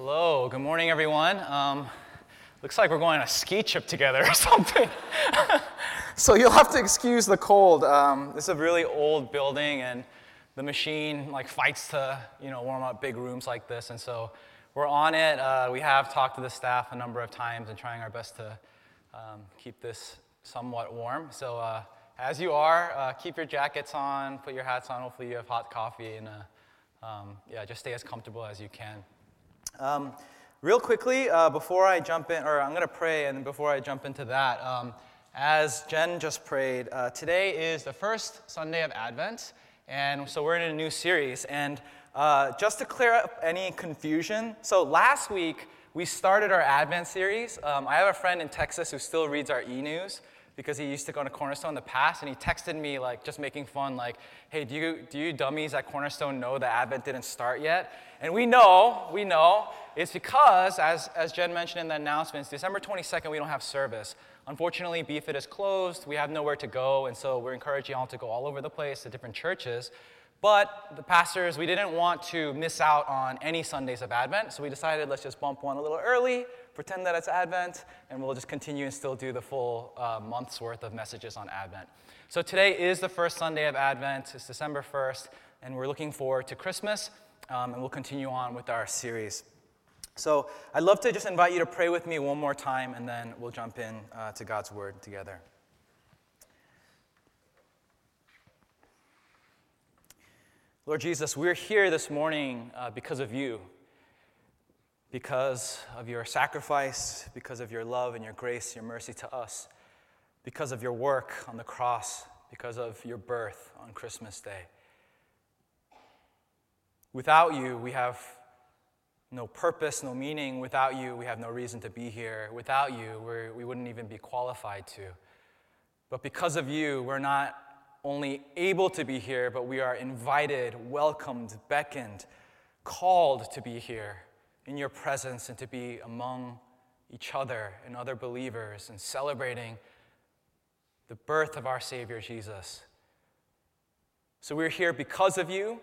Hello, good morning, everyone. Um, looks like we're going on a ski trip together or something. so you'll have to excuse the cold. Um, this is a really old building, and the machine like fights to you know warm up big rooms like this, and so we're on it. Uh, we have talked to the staff a number of times and trying our best to um, keep this somewhat warm. So uh, as you are, uh, keep your jackets on, put your hats on. Hopefully you have hot coffee, and uh, um, yeah, just stay as comfortable as you can. Um, real quickly, uh, before I jump in, or I'm going to pray, and before I jump into that, um, as Jen just prayed, uh, today is the first Sunday of Advent, and so we're in a new series. And uh, just to clear up any confusion, so last week we started our Advent series. Um, I have a friend in Texas who still reads our e news because he used to go to Cornerstone in the past, and he texted me like just making fun, like, "Hey, do you do you dummies at Cornerstone know that Advent didn't start yet?" And we know, we know, it's because as as Jen mentioned in the announcements, December 22nd we don't have service. Unfortunately, BFIT is closed. We have nowhere to go, and so we're encouraging y'all to go all over the place to different churches. But the pastors, we didn't want to miss out on any Sundays of Advent, so we decided let's just bump one a little early pretend that it's Advent, and we'll just continue and still do the full uh, month's worth of messages on Advent. So today is the first Sunday of Advent. It's December 1st, and we're looking forward to Christmas, um, and we'll continue on with our series. So I'd love to just invite you to pray with me one more time, and then we'll jump in uh, to God's Word together. Lord Jesus, we're here this morning uh, because of you because of your sacrifice, because of your love and your grace, your mercy to us, because of your work on the cross, because of your birth on Christmas Day. Without you, we have no purpose, no meaning. Without you, we have no reason to be here. Without you, we're, we wouldn't even be qualified to. But because of you, we're not only able to be here, but we are invited, welcomed, beckoned, called to be here in your presence and to be among each other and other believers and celebrating the birth of our Savior Jesus. So we're here because of you.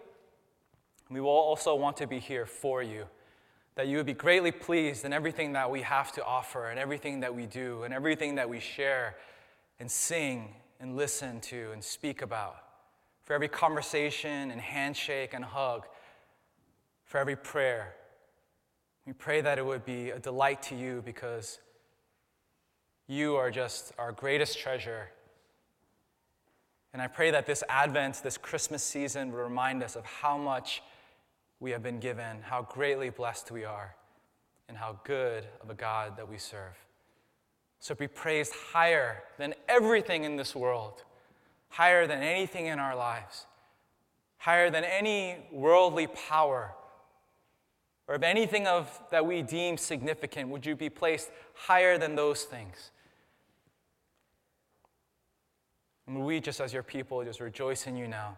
We will also want to be here for you, that you would be greatly pleased in everything that we have to offer and everything that we do and everything that we share and sing and listen to and speak about. For every conversation and handshake and hug, for every prayer we pray that it would be a delight to you because you are just our greatest treasure. And I pray that this Advent, this Christmas season, will remind us of how much we have been given, how greatly blessed we are, and how good of a God that we serve. So be praised higher than everything in this world, higher than anything in our lives, higher than any worldly power or of anything of that we deem significant, would you be placed higher than those things? And we, just as your people, just rejoice in you now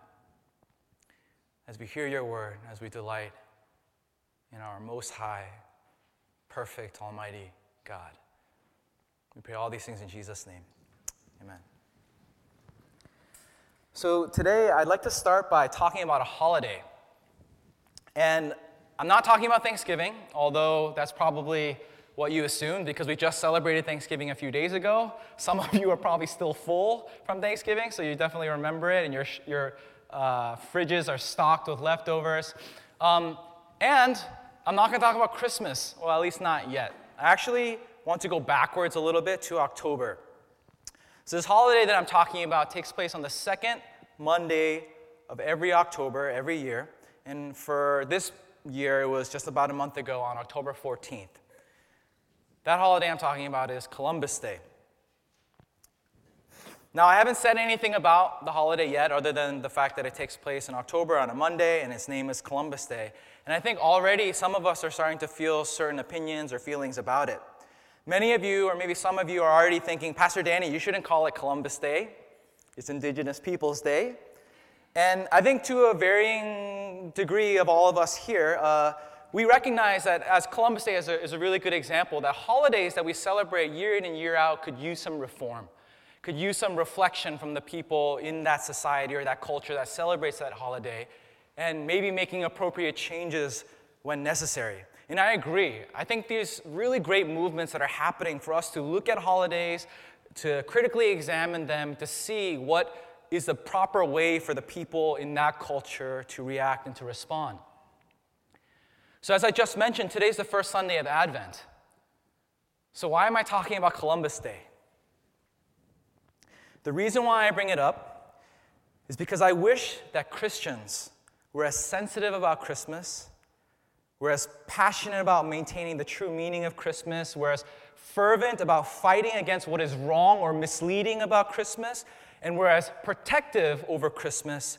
as we hear your word, as we delight in our most high, perfect, almighty God. We pray all these things in Jesus' name. Amen. So today, I'd like to start by talking about a holiday. And I'm not talking about Thanksgiving, although that's probably what you assumed because we just celebrated Thanksgiving a few days ago. Some of you are probably still full from Thanksgiving, so you definitely remember it, and your, your uh, fridges are stocked with leftovers. Um, and I'm not going to talk about Christmas, well, at least not yet. I actually want to go backwards a little bit to October. So, this holiday that I'm talking about takes place on the second Monday of every October, every year. And for this year, it was just about a month ago on October 14th. That holiday I'm talking about is Columbus Day. Now, I haven't said anything about the holiday yet, other than the fact that it takes place in October on a Monday and its name is Columbus Day. And I think already some of us are starting to feel certain opinions or feelings about it. Many of you, or maybe some of you, are already thinking, Pastor Danny, you shouldn't call it Columbus Day. It's Indigenous Peoples Day. And I think to a varying degree of all of us here, uh, we recognize that as Columbus Day is a, is a really good example, that holidays that we celebrate year in and year out could use some reform, could use some reflection from the people in that society or that culture that celebrates that holiday, and maybe making appropriate changes when necessary. And I agree. I think these really great movements that are happening for us to look at holidays, to critically examine them, to see what is the proper way for the people in that culture to react and to respond. So, as I just mentioned, today's the first Sunday of Advent. So, why am I talking about Columbus Day? The reason why I bring it up is because I wish that Christians were as sensitive about Christmas, were as passionate about maintaining the true meaning of Christmas, were as fervent about fighting against what is wrong or misleading about Christmas, and we're as protective over Christmas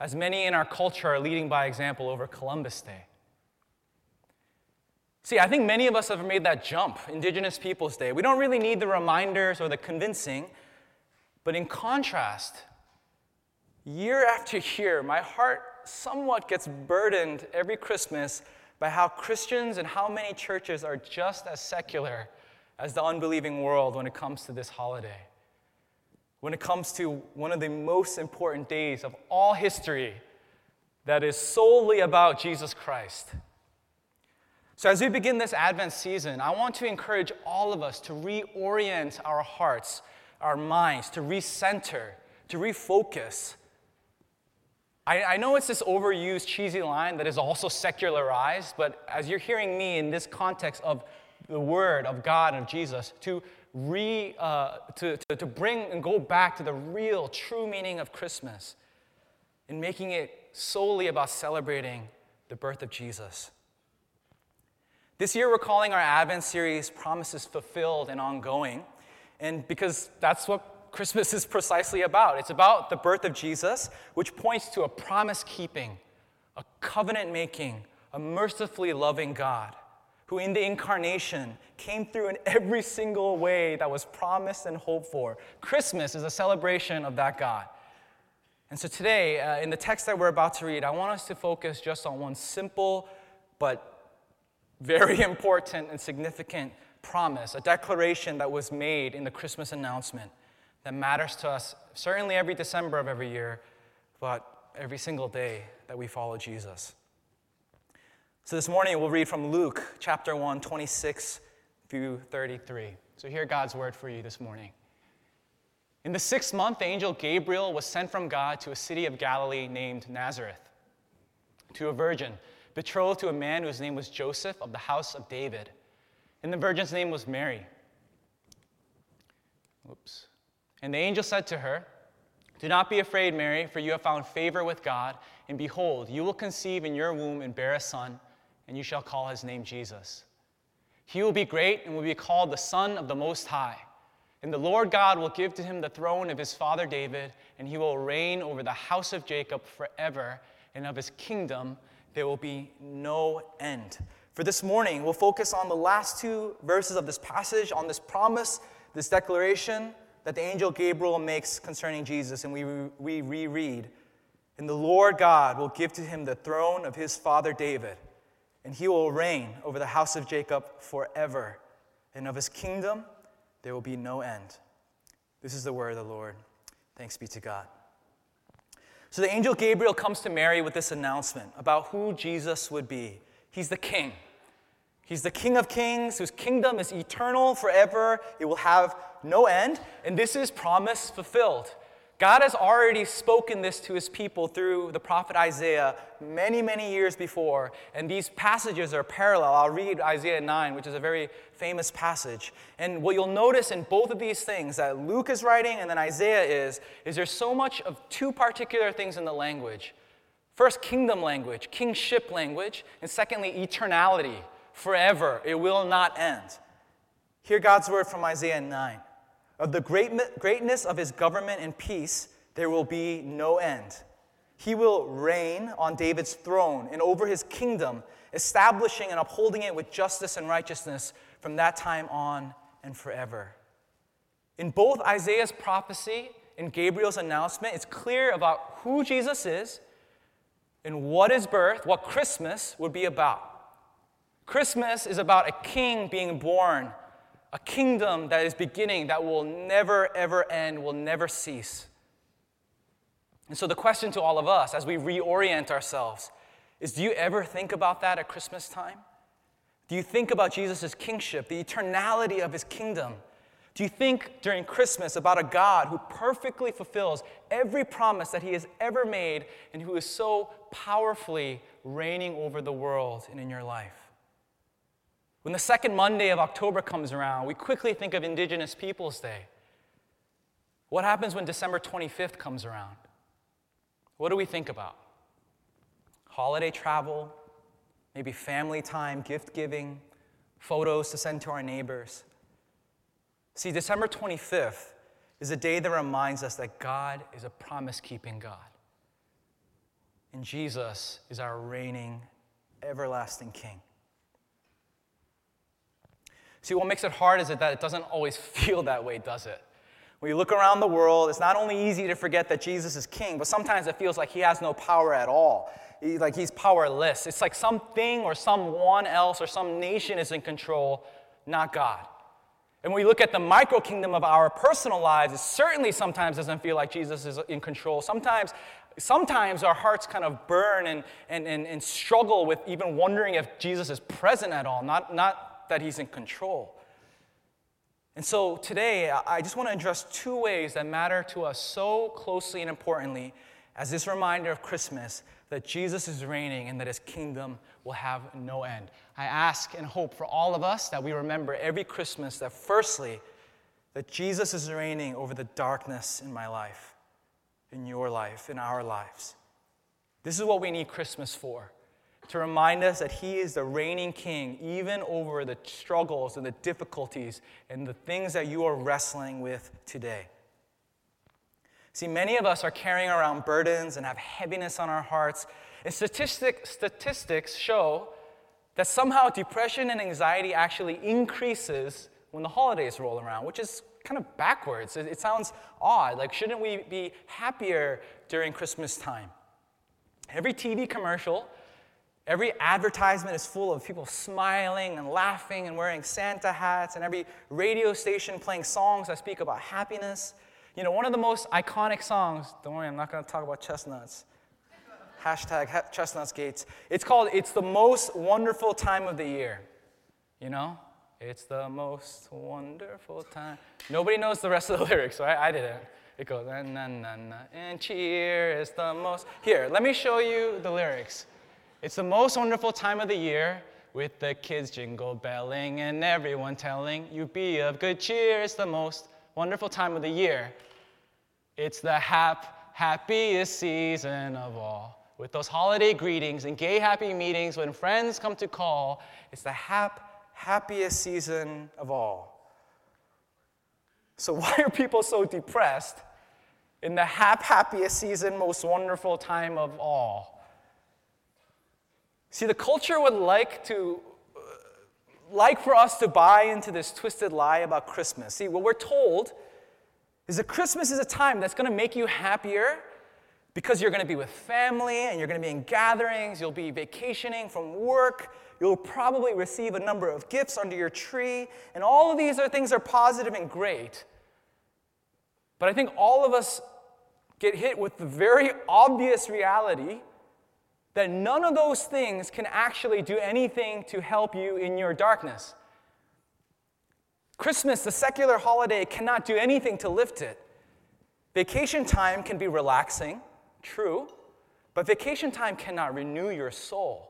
as many in our culture are leading by example over Columbus Day. See, I think many of us have made that jump, Indigenous Peoples Day. We don't really need the reminders or the convincing, but in contrast, year after year, my heart somewhat gets burdened every Christmas by how Christians and how many churches are just as secular as the unbelieving world when it comes to this holiday. When it comes to one of the most important days of all history that is solely about Jesus Christ. So, as we begin this Advent season, I want to encourage all of us to reorient our hearts, our minds, to recenter, to refocus. I, I, know it's this overused, cheesy line that is also secularized, but as you're hearing me in this context of the Word of God and of Jesus, to, re, uh, to, to, to bring and go back to the real, true meaning of Christmas and making it solely about celebrating the birth of Jesus. This year, we're calling our Advent series Promises Fulfilled and Ongoing. And because that's what Christmas is precisely about. It's about the birth of Jesus, which points to a promise keeping, a covenant making, a mercifully loving God who in the incarnation came through in every single way that was promised and hoped for. Christmas is a celebration of that God. And so today, uh, in the text that we're about to read, I want us to focus just on one simple but very important and significant promise, a declaration that was made in the Christmas announcement that matters to us, certainly every December of every year, but every single day that we follow Jesus. So this morning we'll read from Luke chapter 1, 26 through 33. So hear God's word for you this morning. In the sixth month, the angel Gabriel was sent from God to a city of Galilee named Nazareth, to a virgin betrothed to a man whose name was Joseph of the house of David. And the virgin's name was Mary. Oops. And the angel said to her, Do not be afraid, Mary, for you have found favor with God. And behold, you will conceive in your womb and bear a son, and you shall call his name Jesus. He will be great and will be called the Son of the Most High. And the Lord God will give to him the throne of his father David, and he will reign over the house of Jacob forever, and of his kingdom there will be no end. For this morning, we'll focus on the last two verses of this passage, on this promise, this declaration that the angel Gabriel makes concerning Jesus, and we, we reread. And the Lord God will give to him the throne of his father David, and he will reign over the house of Jacob forever, and of his kingdom there will be no end. This is the word of the Lord. Thanks be to God. So the angel Gabriel comes to Mary with this announcement about who Jesus would be. He's the king. He's the king of kings whose kingdom is eternal forever. It will have no end. And this is promise fulfilled. God has already spoken this to his people through the prophet Isaiah many, many years before. And these passages are parallel. I'll read Isaiah 9, which is a very famous passage. And what you'll notice in both of these things that Luke is writing and then Isaiah is, is there's so much of two particular things in the language. First, kingdom language, kingship language, and secondly, eternality, forever. It will not end. Hear God's word from Isaiah 9. Of the great, greatness of his government and peace, there will be no end. He will reign on David's throne and over his kingdom, establishing and upholding it with justice and righteousness from that time on and forever. In both Isaiah's prophecy and Gabriel's announcement, it's clear about who Jesus is and what his birth, what Christmas would be about. Christmas is about a king being born a kingdom that is beginning, that will never, ever end, will never cease. And so, the question to all of us as we reorient ourselves is do you ever think about that at Christmas time? Do you think about Jesus' kingship, the eternality of his kingdom? Do you think during Christmas about a God who perfectly fulfills every promise that he has ever made and who is so powerfully reigning over the world and in your life? When the second Monday of October comes around, we quickly think of Indigenous Peoples Day. What happens when December 25th comes around? What do we think about? Holiday travel, maybe family time, gift giving, photos to send to our neighbors. See, December 25th is a day that reminds us that God is a promise keeping God. And Jesus is our reigning, everlasting King. See, what makes it hard is that it doesn't always feel that way, does it? When you look around the world, it's not only easy to forget that Jesus is king, but sometimes it feels like he has no power at all. Like he's powerless. It's like something or someone else or some nation is in control, not God. And when we look at the micro kingdom of our personal lives, it certainly sometimes doesn't feel like Jesus is in control. Sometimes, sometimes our hearts kind of burn and, and, and, and struggle with even wondering if Jesus is present at all, not, not that he's in control. And so today, I just want to address two ways that matter to us so closely and importantly as this reminder of Christmas that Jesus is reigning and that his kingdom will have no end. I ask and hope for all of us that we remember every Christmas that, firstly, that Jesus is reigning over the darkness in my life, in your life, in our lives. This is what we need Christmas for to remind us that He is the reigning King, even over the struggles and the difficulties and the things that you are wrestling with today. See, many of us are carrying around burdens and have heaviness on our hearts. And statistic, statistics show that somehow depression and anxiety actually increases when the holidays roll around, which is kind of backwards. It, it sounds odd. Like, shouldn't we be happier during Christmas time? Every TV commercial, every advertisement is full of people smiling and laughing and wearing Santa hats, and every radio station playing songs that speak about happiness. You know, one of the most iconic songs, don't worry, I'm not going to talk about chestnuts. Hashtag ha- chestnuts gates. It's called It's the Most Wonderful Time of the Year. You know? It's the most wonderful time. Nobody knows the rest of the lyrics, right? I didn't. It goes, na na na na, and cheer is the most. Here, let me show you the lyrics. It's the most wonderful time of the year with the kids jingle belling and everyone telling you be of good cheer. It's the most wonderful time of the year. It's the hap, happiest season of all. With those holiday greetings and gay happy meetings when friends come to call, it's the hap, happiest season of all. So, why are people so depressed in the hap, happiest season, most wonderful time of all? See, the culture would like to uh, like for us to buy into this twisted lie about Christmas. See, what we're told is that Christmas is a time that's going to make you happier because you're going to be with family and you're going to be in gatherings, you'll be vacationing from work, you'll probably receive a number of gifts under your tree, and all of these are things are positive and great. But I think all of us get hit with the very obvious reality that none of those things can actually do anything to help you in your darkness. Christmas, the secular holiday, cannot do anything to lift it. Vacation time can be relaxing, true, but vacation time cannot renew your soul.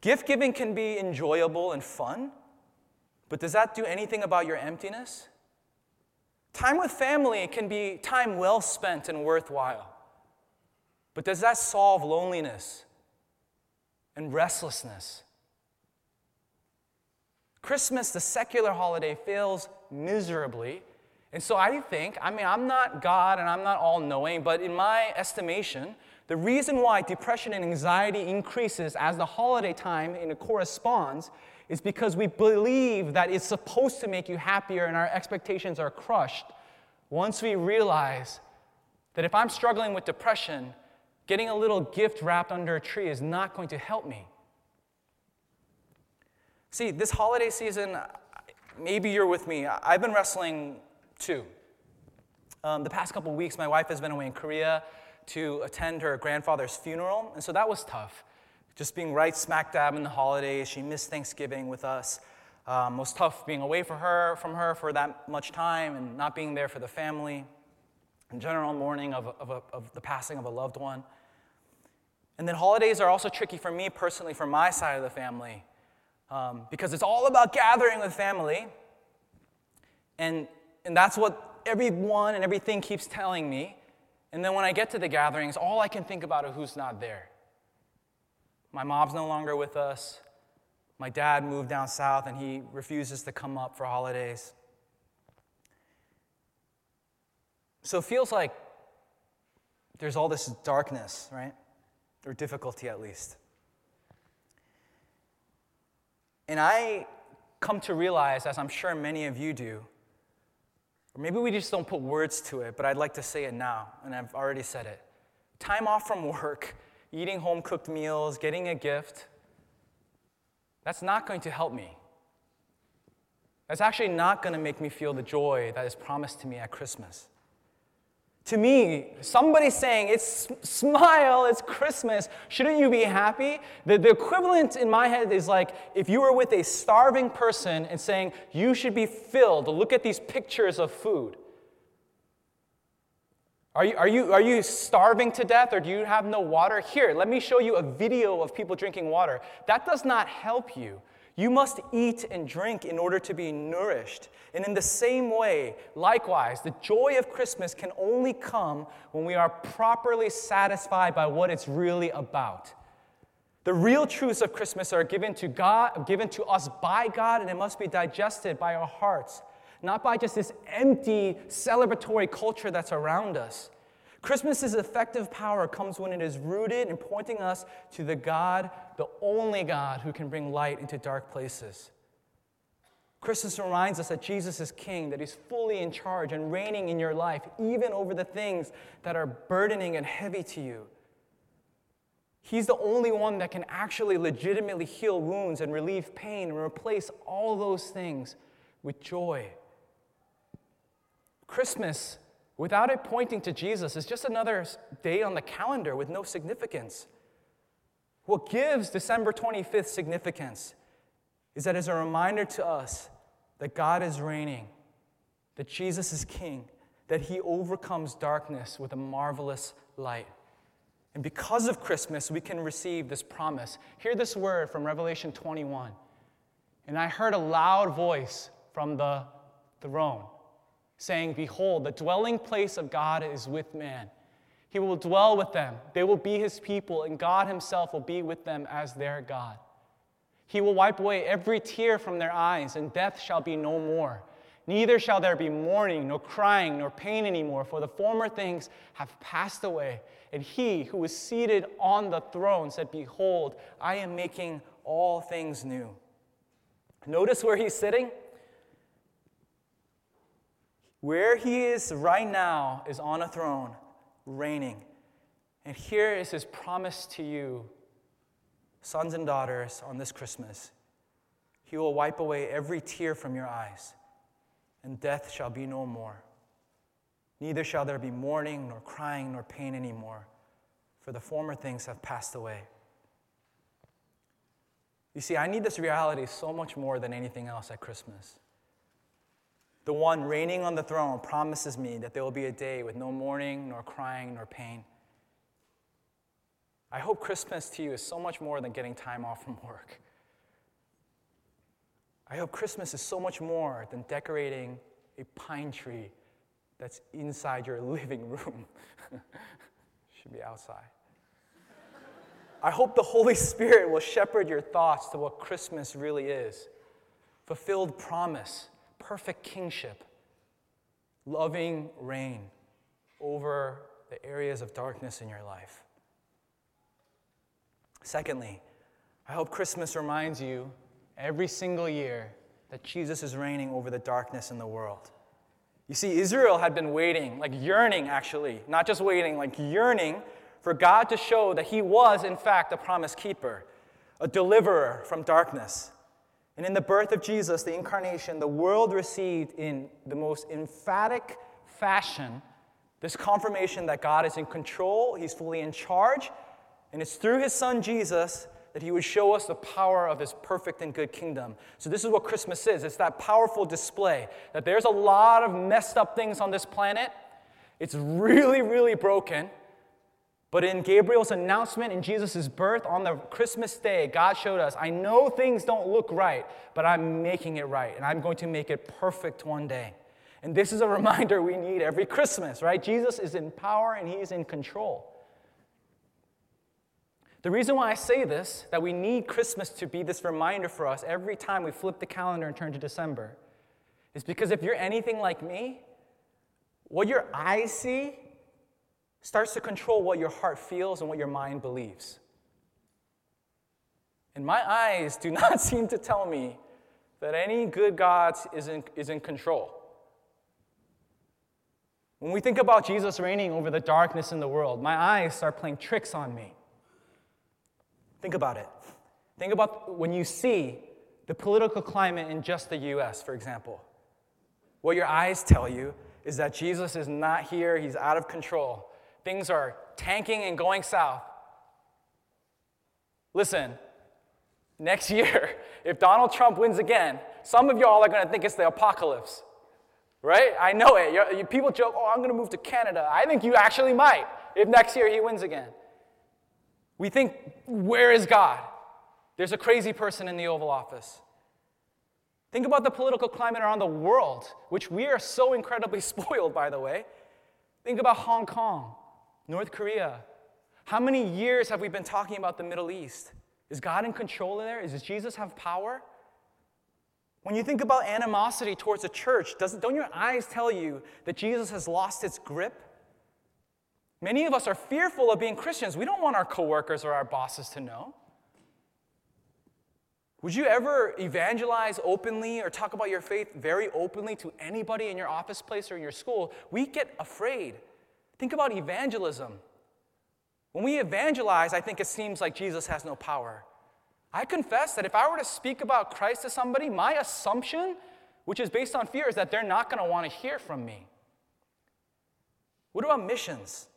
Gift giving can be enjoyable and fun, but does that do anything about your emptiness? Time with family can be time well spent and worthwhile. But does that solve loneliness and restlessness? Christmas, the secular holiday, fails miserably. And so I think, I mean, I'm not God and I'm not all knowing, but in my estimation, the reason why depression and anxiety increases as the holiday time and it corresponds is because we believe that it's supposed to make you happier and our expectations are crushed once we realize that if I'm struggling with depression, Getting a little gift wrapped under a tree is not going to help me. See, this holiday season, maybe you're with me. I've been wrestling too. Um, the past couple weeks, my wife has been away in Korea to attend her grandfather's funeral, and so that was tough just being right smack dab in the holidays. She missed Thanksgiving with us. Um, it was tough being away for her, from her for that much time and not being there for the family. In general, mourning of, of, of the passing of a loved one. And then holidays are also tricky for me personally, for my side of the family, um, because it's all about gathering with family. And, and that's what everyone and everything keeps telling me. And then when I get to the gatherings, all I can think about is who's not there. My mom's no longer with us. My dad moved down south and he refuses to come up for holidays. So it feels like there's all this darkness, right? Or difficulty at least. And I come to realize, as I'm sure many of you do, or maybe we just don't put words to it, but I'd like to say it now, and I've already said it. Time off from work, eating home cooked meals, getting a gift, that's not going to help me. That's actually not going to make me feel the joy that is promised to me at Christmas. To me, somebody saying, it's smile, it's Christmas, shouldn't you be happy? The, the equivalent in my head is like if you were with a starving person and saying, you should be filled, look at these pictures of food. Are you, are, you, are you starving to death or do you have no water? Here, let me show you a video of people drinking water. That does not help you. You must eat and drink in order to be nourished. And in the same way, likewise, the joy of Christmas can only come when we are properly satisfied by what it's really about. The real truths of Christmas are given to God, given to us by God, and it must be digested by our hearts not by just this empty celebratory culture that's around us. Christmas's effective power comes when it is rooted in pointing us to the God, the only God who can bring light into dark places. Christmas reminds us that Jesus is king, that he's fully in charge and reigning in your life, even over the things that are burdening and heavy to you. He's the only one that can actually legitimately heal wounds and relieve pain and replace all those things with joy. Christmas, without it pointing to Jesus, is just another day on the calendar with no significance. What gives December 25th significance is that it's a reminder to us that God is reigning, that Jesus is king, that he overcomes darkness with a marvelous light. And because of Christmas, we can receive this promise. Hear this word from Revelation 21. And I heard a loud voice from the throne saying, Behold, the dwelling place of God is with man. He will dwell with them, they will be his people, and God himself will be with them as their God. He will wipe away every tear from their eyes, and death shall be no more. Neither shall there be mourning, nor crying, nor pain anymore, for the former things have passed away. And he who was seated on the throne said, Behold, I am making all things new. Notice where he's sitting? Where he is right now is on a throne, reigning. And here is his promise to you, sons and daughters, on this Christmas. He will wipe away every tear from your eyes, and death shall be no more. Neither shall there be mourning, nor crying, nor pain anymore, for the former things have passed away. You see, I need this reality so much more than anything else at Christmas. The one reigning on the throne promises me that there will be a day with no mourning, nor crying, nor pain. I hope Christmas to you is so much more than getting time off from work. I hope Christmas is so much more than decorating a pine tree that's inside your living room. Should be outside. I hope the Holy Spirit will shepherd your thoughts to what Christmas really is fulfilled promise perfect kingship, loving reign over the areas of darkness in your life. Secondly, I hope Christmas reminds you every single year that Jesus is reigning over the darkness in the world. You see, Israel had been waiting, like yearning actually, not just waiting, like yearning for God to show that He was, in fact, a promise keeper, a deliverer from darkness. And in the birth of Jesus, the incarnation, the world received in the most emphatic fashion this confirmation that God is in control, He's fully in charge, and it's through His Son Jesus that he would show us the power of his perfect and good kingdom. So, this is what Christmas is it's that powerful display that there's a lot of messed up things on this planet. It's really, really broken. But in Gabriel's announcement in Jesus' birth on the Christmas day, God showed us, I know things don't look right, but I'm making it right, and I'm going to make it perfect one day. And this is a reminder we need every Christmas, right? Jesus is in power and he's in control. The reason why I say this, that we need Christmas to be this reminder for us every time we flip the calendar and turn to December, is because if you're anything like me, what your eyes see starts to control what your heart feels and what your mind believes. And my eyes do not seem to tell me that any good God is in, is in control. When we think about Jesus reigning over the darkness in the world, my eyes start playing tricks on me. Think about it. Think about when you see the political climate in just the US, for example. What your eyes tell you is that Jesus is not here, he's out of control. Things are tanking and going south. Listen, next year, if Donald Trump wins again, some of y'all are going to think it's the apocalypse. Right? I know it. You're, people joke, oh, I'm going to move to Canada. I think you actually might if next year he wins again. We think, where is God? There's a crazy person in the Oval Office. Think about the political climate around the world, which we are so incredibly spoiled, by the way. Think about Hong Kong, North Korea. How many years have we been talking about the Middle East? Is God in control there? Does Jesus have power? When you think about animosity towards the church, don't your eyes tell you that Jesus has lost its grip? Many of us are fearful of being Christians. We don't want our coworkers or our bosses to know. Would you ever evangelize openly or talk about your faith very openly to anybody in your office place or in your school? We get afraid. Think about evangelism. When we evangelize, I think it seems like Jesus has no power. I confess that if I were to speak about Christ to somebody, my assumption, which is based on fear, is that they're not going to want to hear from me. What about missions?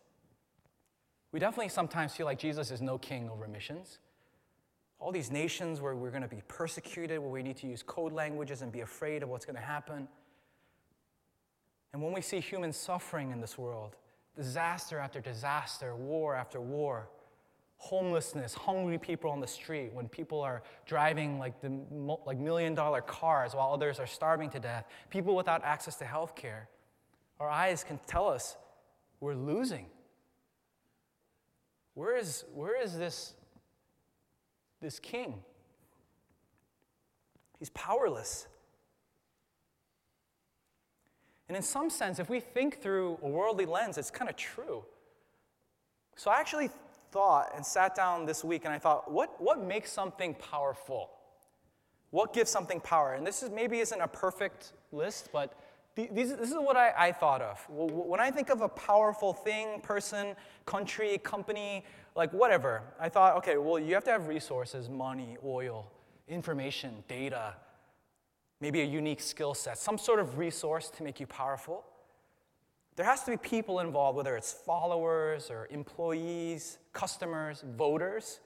We definitely sometimes feel like Jesus is no king over missions. All these nations where we're going to be persecuted, where we need to use code languages and be afraid of what's going to happen. And when we see human suffering in this world, disaster after disaster, war after war, homelessness, hungry people on the street, when people are driving like, the, like million dollar cars while others are starving to death, people without access to health care, our eyes can tell us we're losing. Where is, where is this, this king? He's powerless. And in some sense, if we think through a worldly lens, it's kind of true. So I actually thought and sat down this week and I thought, what, what makes something powerful? What gives something power? And this is maybe isn't a perfect list, but these, this is what I, I thought of. When I think of a powerful thing, person, country, company, like whatever, I thought, okay, well, you have to have resources, money, oil, information, data, maybe a unique skill set, some sort of resource to make you powerful. There has to be people involved, whether it's followers or employees, customers, voters,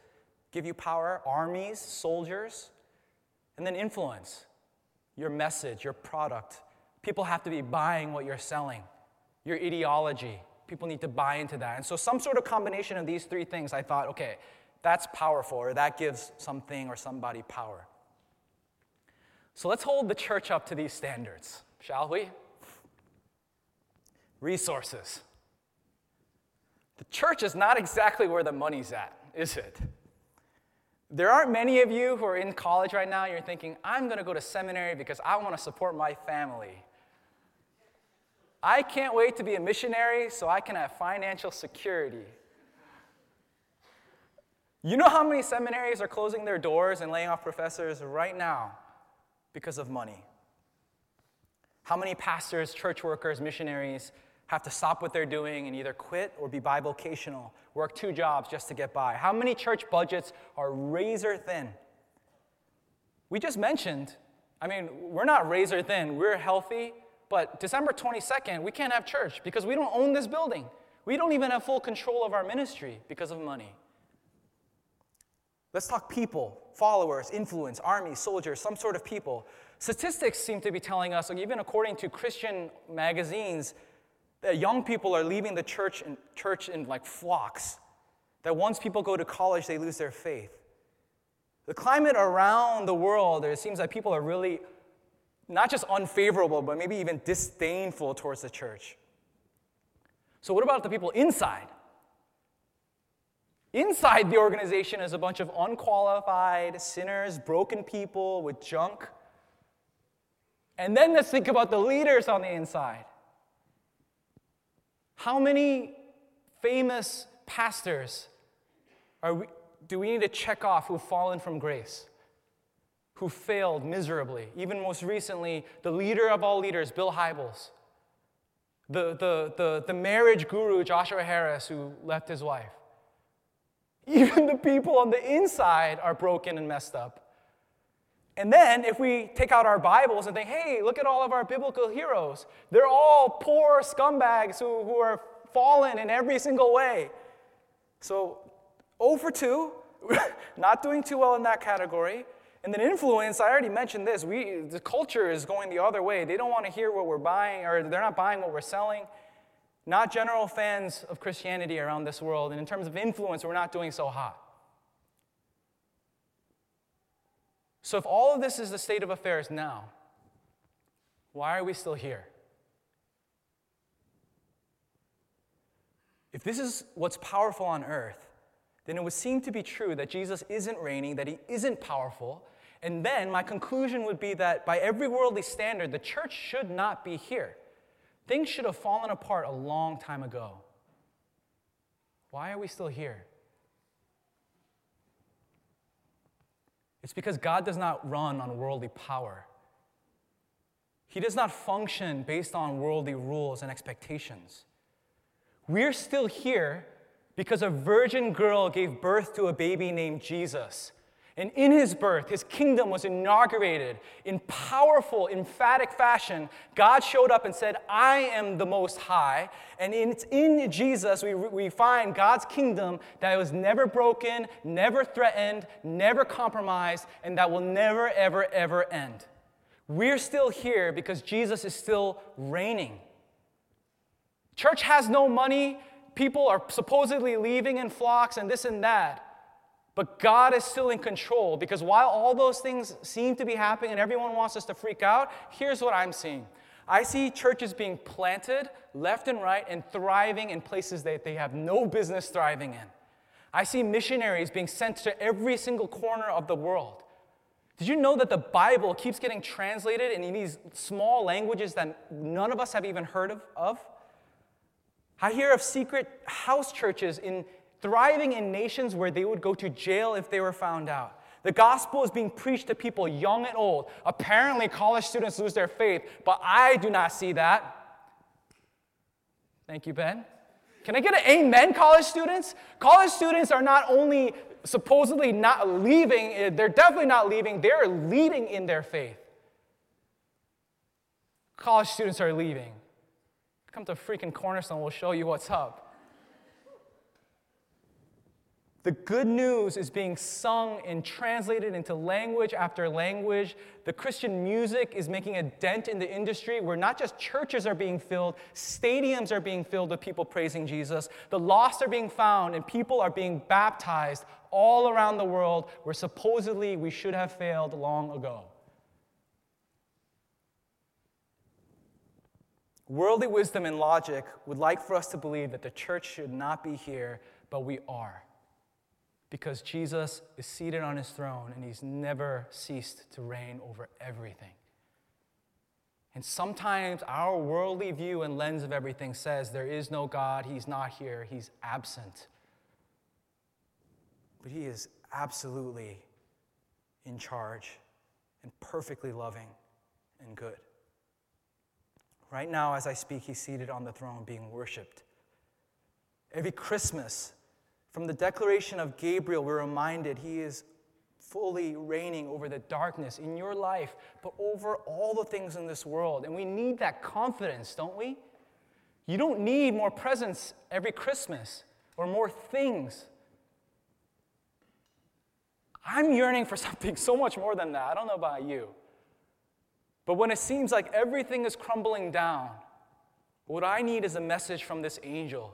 give you power, armies, soldiers, and then influence your message, your product, People have to be buying what you're selling, your ideology. People need to buy into that. And so, some sort of combination of these three things, I thought, okay, that's powerful, or that gives something or somebody power. So, let's hold the church up to these standards, shall we? Resources. The church is not exactly where the money's at, is it? There aren't many of you who are in college right now, you're thinking, I'm going to go to seminary because I want to support my family. I can't wait to be a missionary so I can have financial security. You know how many seminaries are closing their doors and laying off professors right now because of money? How many pastors, church workers, missionaries have to stop what they're doing and either quit or be bivocational, work two jobs just to get by? How many church budgets are razor thin? We just mentioned, I mean, we're not razor thin, we're healthy, but December 22nd, we can't have church because we don't own this building. We don't even have full control of our ministry because of money. Let's talk people, followers, influence, army, soldiers, some sort of people. Statistics seem to be telling us, even according to Christian magazines, that young people are leaving the church in, church in like flocks. That once people go to college, they lose their faith. The climate around the world, it seems like people are really not just unfavorable, but maybe even disdainful towards the church. So, what about the people inside? Inside the organization is a bunch of unqualified sinners, broken people with junk. And then let's think about the leaders on the inside. How many famous pastors are we, do we need to check off who've fallen from grace? Who failed miserably? Even most recently, the leader of all leaders, Bill Hybels. The, the, the, the marriage guru, Joshua Harris, who left his wife. Even the people on the inside are broken and messed up. And then, if we take out our Bibles and think, hey, look at all of our biblical heroes, they're all poor scumbags who, who are fallen in every single way. So, 0 for 2, not doing too well in that category. And then influence, I already mentioned this. We, the culture is going the other way. They don't want to hear what we're buying, or they're not buying what we're selling. Not general fans of Christianity around this world. And in terms of influence, we're not doing so hot. So, if all of this is the state of affairs now, why are we still here? If this is what's powerful on earth, then it would seem to be true that Jesus isn't reigning, that he isn't powerful. And then my conclusion would be that by every worldly standard, the church should not be here. Things should have fallen apart a long time ago. Why are we still here? It's because God does not run on worldly power. He does not function based on worldly rules and expectations. We're still here because a virgin girl gave birth to a baby named Jesus. And in his birth, his kingdom was inaugurated in powerful, emphatic fashion. God showed up and said, I am the Most High. And it's in Jesus we, we find God's kingdom that was never broken, never threatened, never compromised, and that will never, ever, ever end. We're still here because Jesus is still reigning. Church has no money. People are supposedly leaving in flocks and this and that. But God is still in control because while all those things seem to be happening and everyone wants us to freak out, here's what I'm seeing. I see churches being planted left and right and thriving in places that they have no business thriving in. I see missionaries being sent to every single corner of the world. Did you know that the Bible keeps getting translated in these small languages that none of us have even heard of? I hear of secret house churches in thriving in nations where they would go to jail if they were found out. The gospel is being preached to people young and old. Apparently, college students lose their faith, but I do not see that. Thank you, Ben. Can I get an amen, college students? College students are not only supposedly not leaving, eh, they're definitely not leaving, they're leading in their faith. College students are leaving. Come to freaking Cornerstone, we'll show you what's up. The good news is being sung and translated into language after language. The Christian music is making a dent in the industry where not just churches are being filled, stadiums are being filled with people praising Jesus. The lost are being found, and people are being baptized all around the world where supposedly we should have failed long ago. Worldly wisdom and logic would like for us to believe that the church should not be here, but we are because Jesus is seated on his throne and he's never ceased to reign over everything. And sometimes our worldly view and lens of everything says there is no God, he's not here, he's absent. But he is absolutely in charge and perfectly loving and good. Right now, as I speak, he's seated on the throne being worshiped. Every Christmas, from the declaration of Gabriel, we're reminded he is fully reigning over the darkness in your life, but over all the things in this world. And we need that confidence, don't we? You don't need more presents every Christmas or more things. I'm yearning for something so much more than that. I don't know about you. But when it seems like everything is crumbling down, what I need is a message from this angel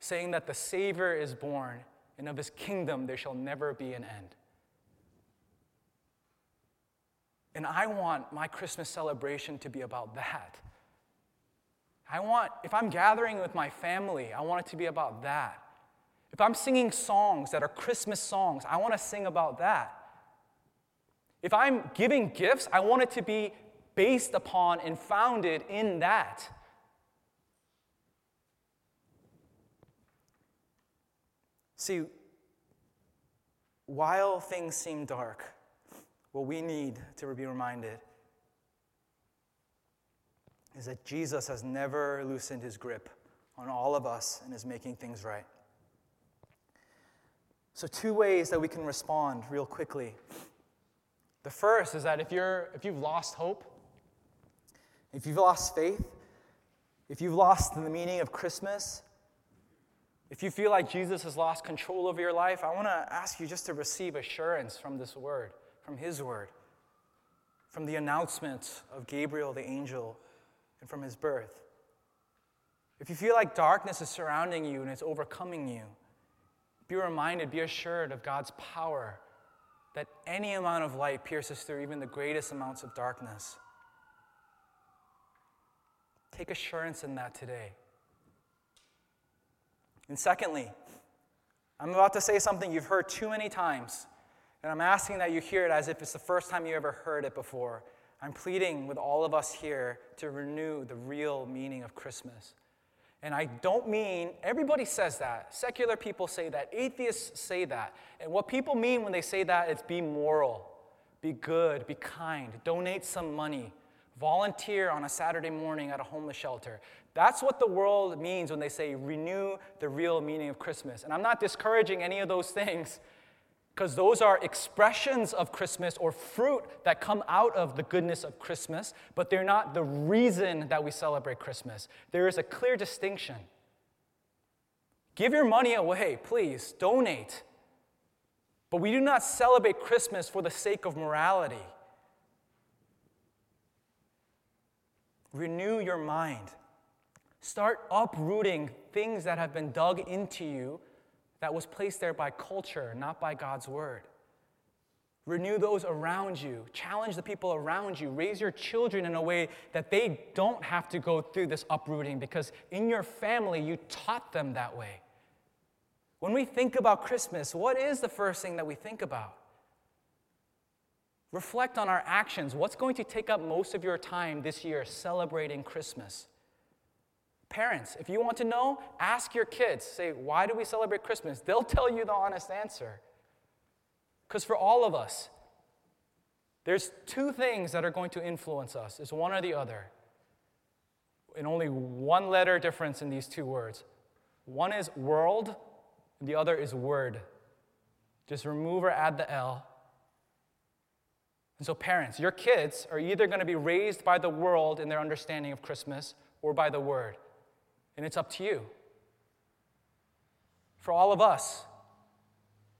saying that the Savior is born, and of his kingdom there shall never be an end. And I want my Christmas celebration to be about that. I want, if I'm gathering with my family, I want it to be about that. If I'm singing songs that are Christmas songs, I want to sing about that. If I'm giving gifts, I want it to be based upon and founded in that. See, while things seem dark, what we need to be reminded is that Jesus has never loosened his grip on all of us and is making things right. So, two ways that we can respond real quickly. The first is that if, you're, if you've lost hope, if you've lost faith, if you've lost the meaning of Christmas, if you feel like Jesus has lost control over your life, I want to ask you just to receive assurance from this word, from His word, from the announcement of Gabriel the angel, and from His birth. If you feel like darkness is surrounding you and it's overcoming you, be reminded, be assured of God's power that any amount of light pierces through even the greatest amounts of darkness. Take assurance in that today. And secondly, I'm about to say something you've heard too many times, and I'm asking that you hear it as if it's the first time you ever heard it before. I'm pleading with all of us here to renew the real meaning of Christmas. And I don't mean, everybody says that. Secular people say that. Atheists say that. And what people mean when they say that is be moral, be good, be kind, donate some money, volunteer on a Saturday morning at a homeless shelter. That's what the world means when they say renew the real meaning of Christmas. And I'm not discouraging any of those things because those are expressions of Christmas or fruit that come out of the goodness of Christmas, but they're not the reason that we celebrate Christmas. There is a clear distinction. Give your money away, please, donate. But we do not celebrate Christmas for the sake of morality. Renew your mind. Start uprooting things that have been dug into you that was placed there by culture, not by God's word. Renew those around you. Challenge the people around you. Raise your children in a way that they don't have to go through this uprooting because in your family you taught them that way. When we think about Christmas, what is the first thing that we think about? Reflect on our actions. What's going to take up most of your time this year celebrating Christmas? Parents, if you want to know, ask your kids. Say, why do we celebrate Christmas? They'll tell you the honest answer. Because for all of us, there's two things that are going to influence us. It's one or the other. And only one letter difference in these two words. One is world, and the other is word. Just remove or add the L. And so, parents, your kids are either going to be raised by the world in their understanding of Christmas or by the word. And it's up to you. For all of us,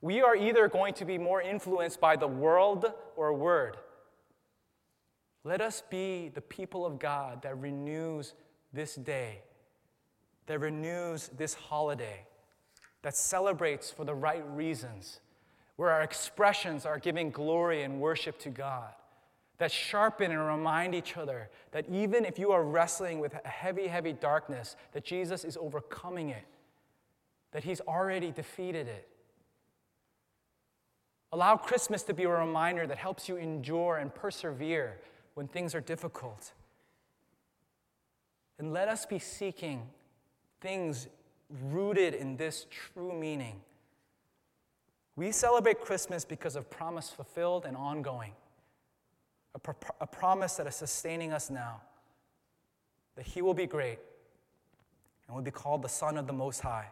we are either going to be more influenced by the world or word. Let us be the people of God that renews this day, that renews this holiday, that celebrates for the right reasons, where our expressions are giving glory and worship to God that sharpen and remind each other that even if you are wrestling with a heavy, heavy darkness, that Jesus is overcoming it, that he's already defeated it. Allow Christmas to be a reminder that helps you endure and persevere when things are difficult. And let us be seeking things rooted in this true meaning. We celebrate Christmas because of promise fulfilled and ongoing a, pro- a promise that is sustaining us now, that he will be great and will be called the Son of the Most High.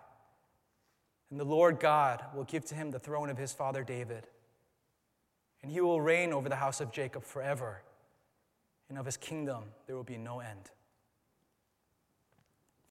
And the Lord God will give to him the throne of his father David. And he will reign over the house of Jacob forever. And of his kingdom there will be no end.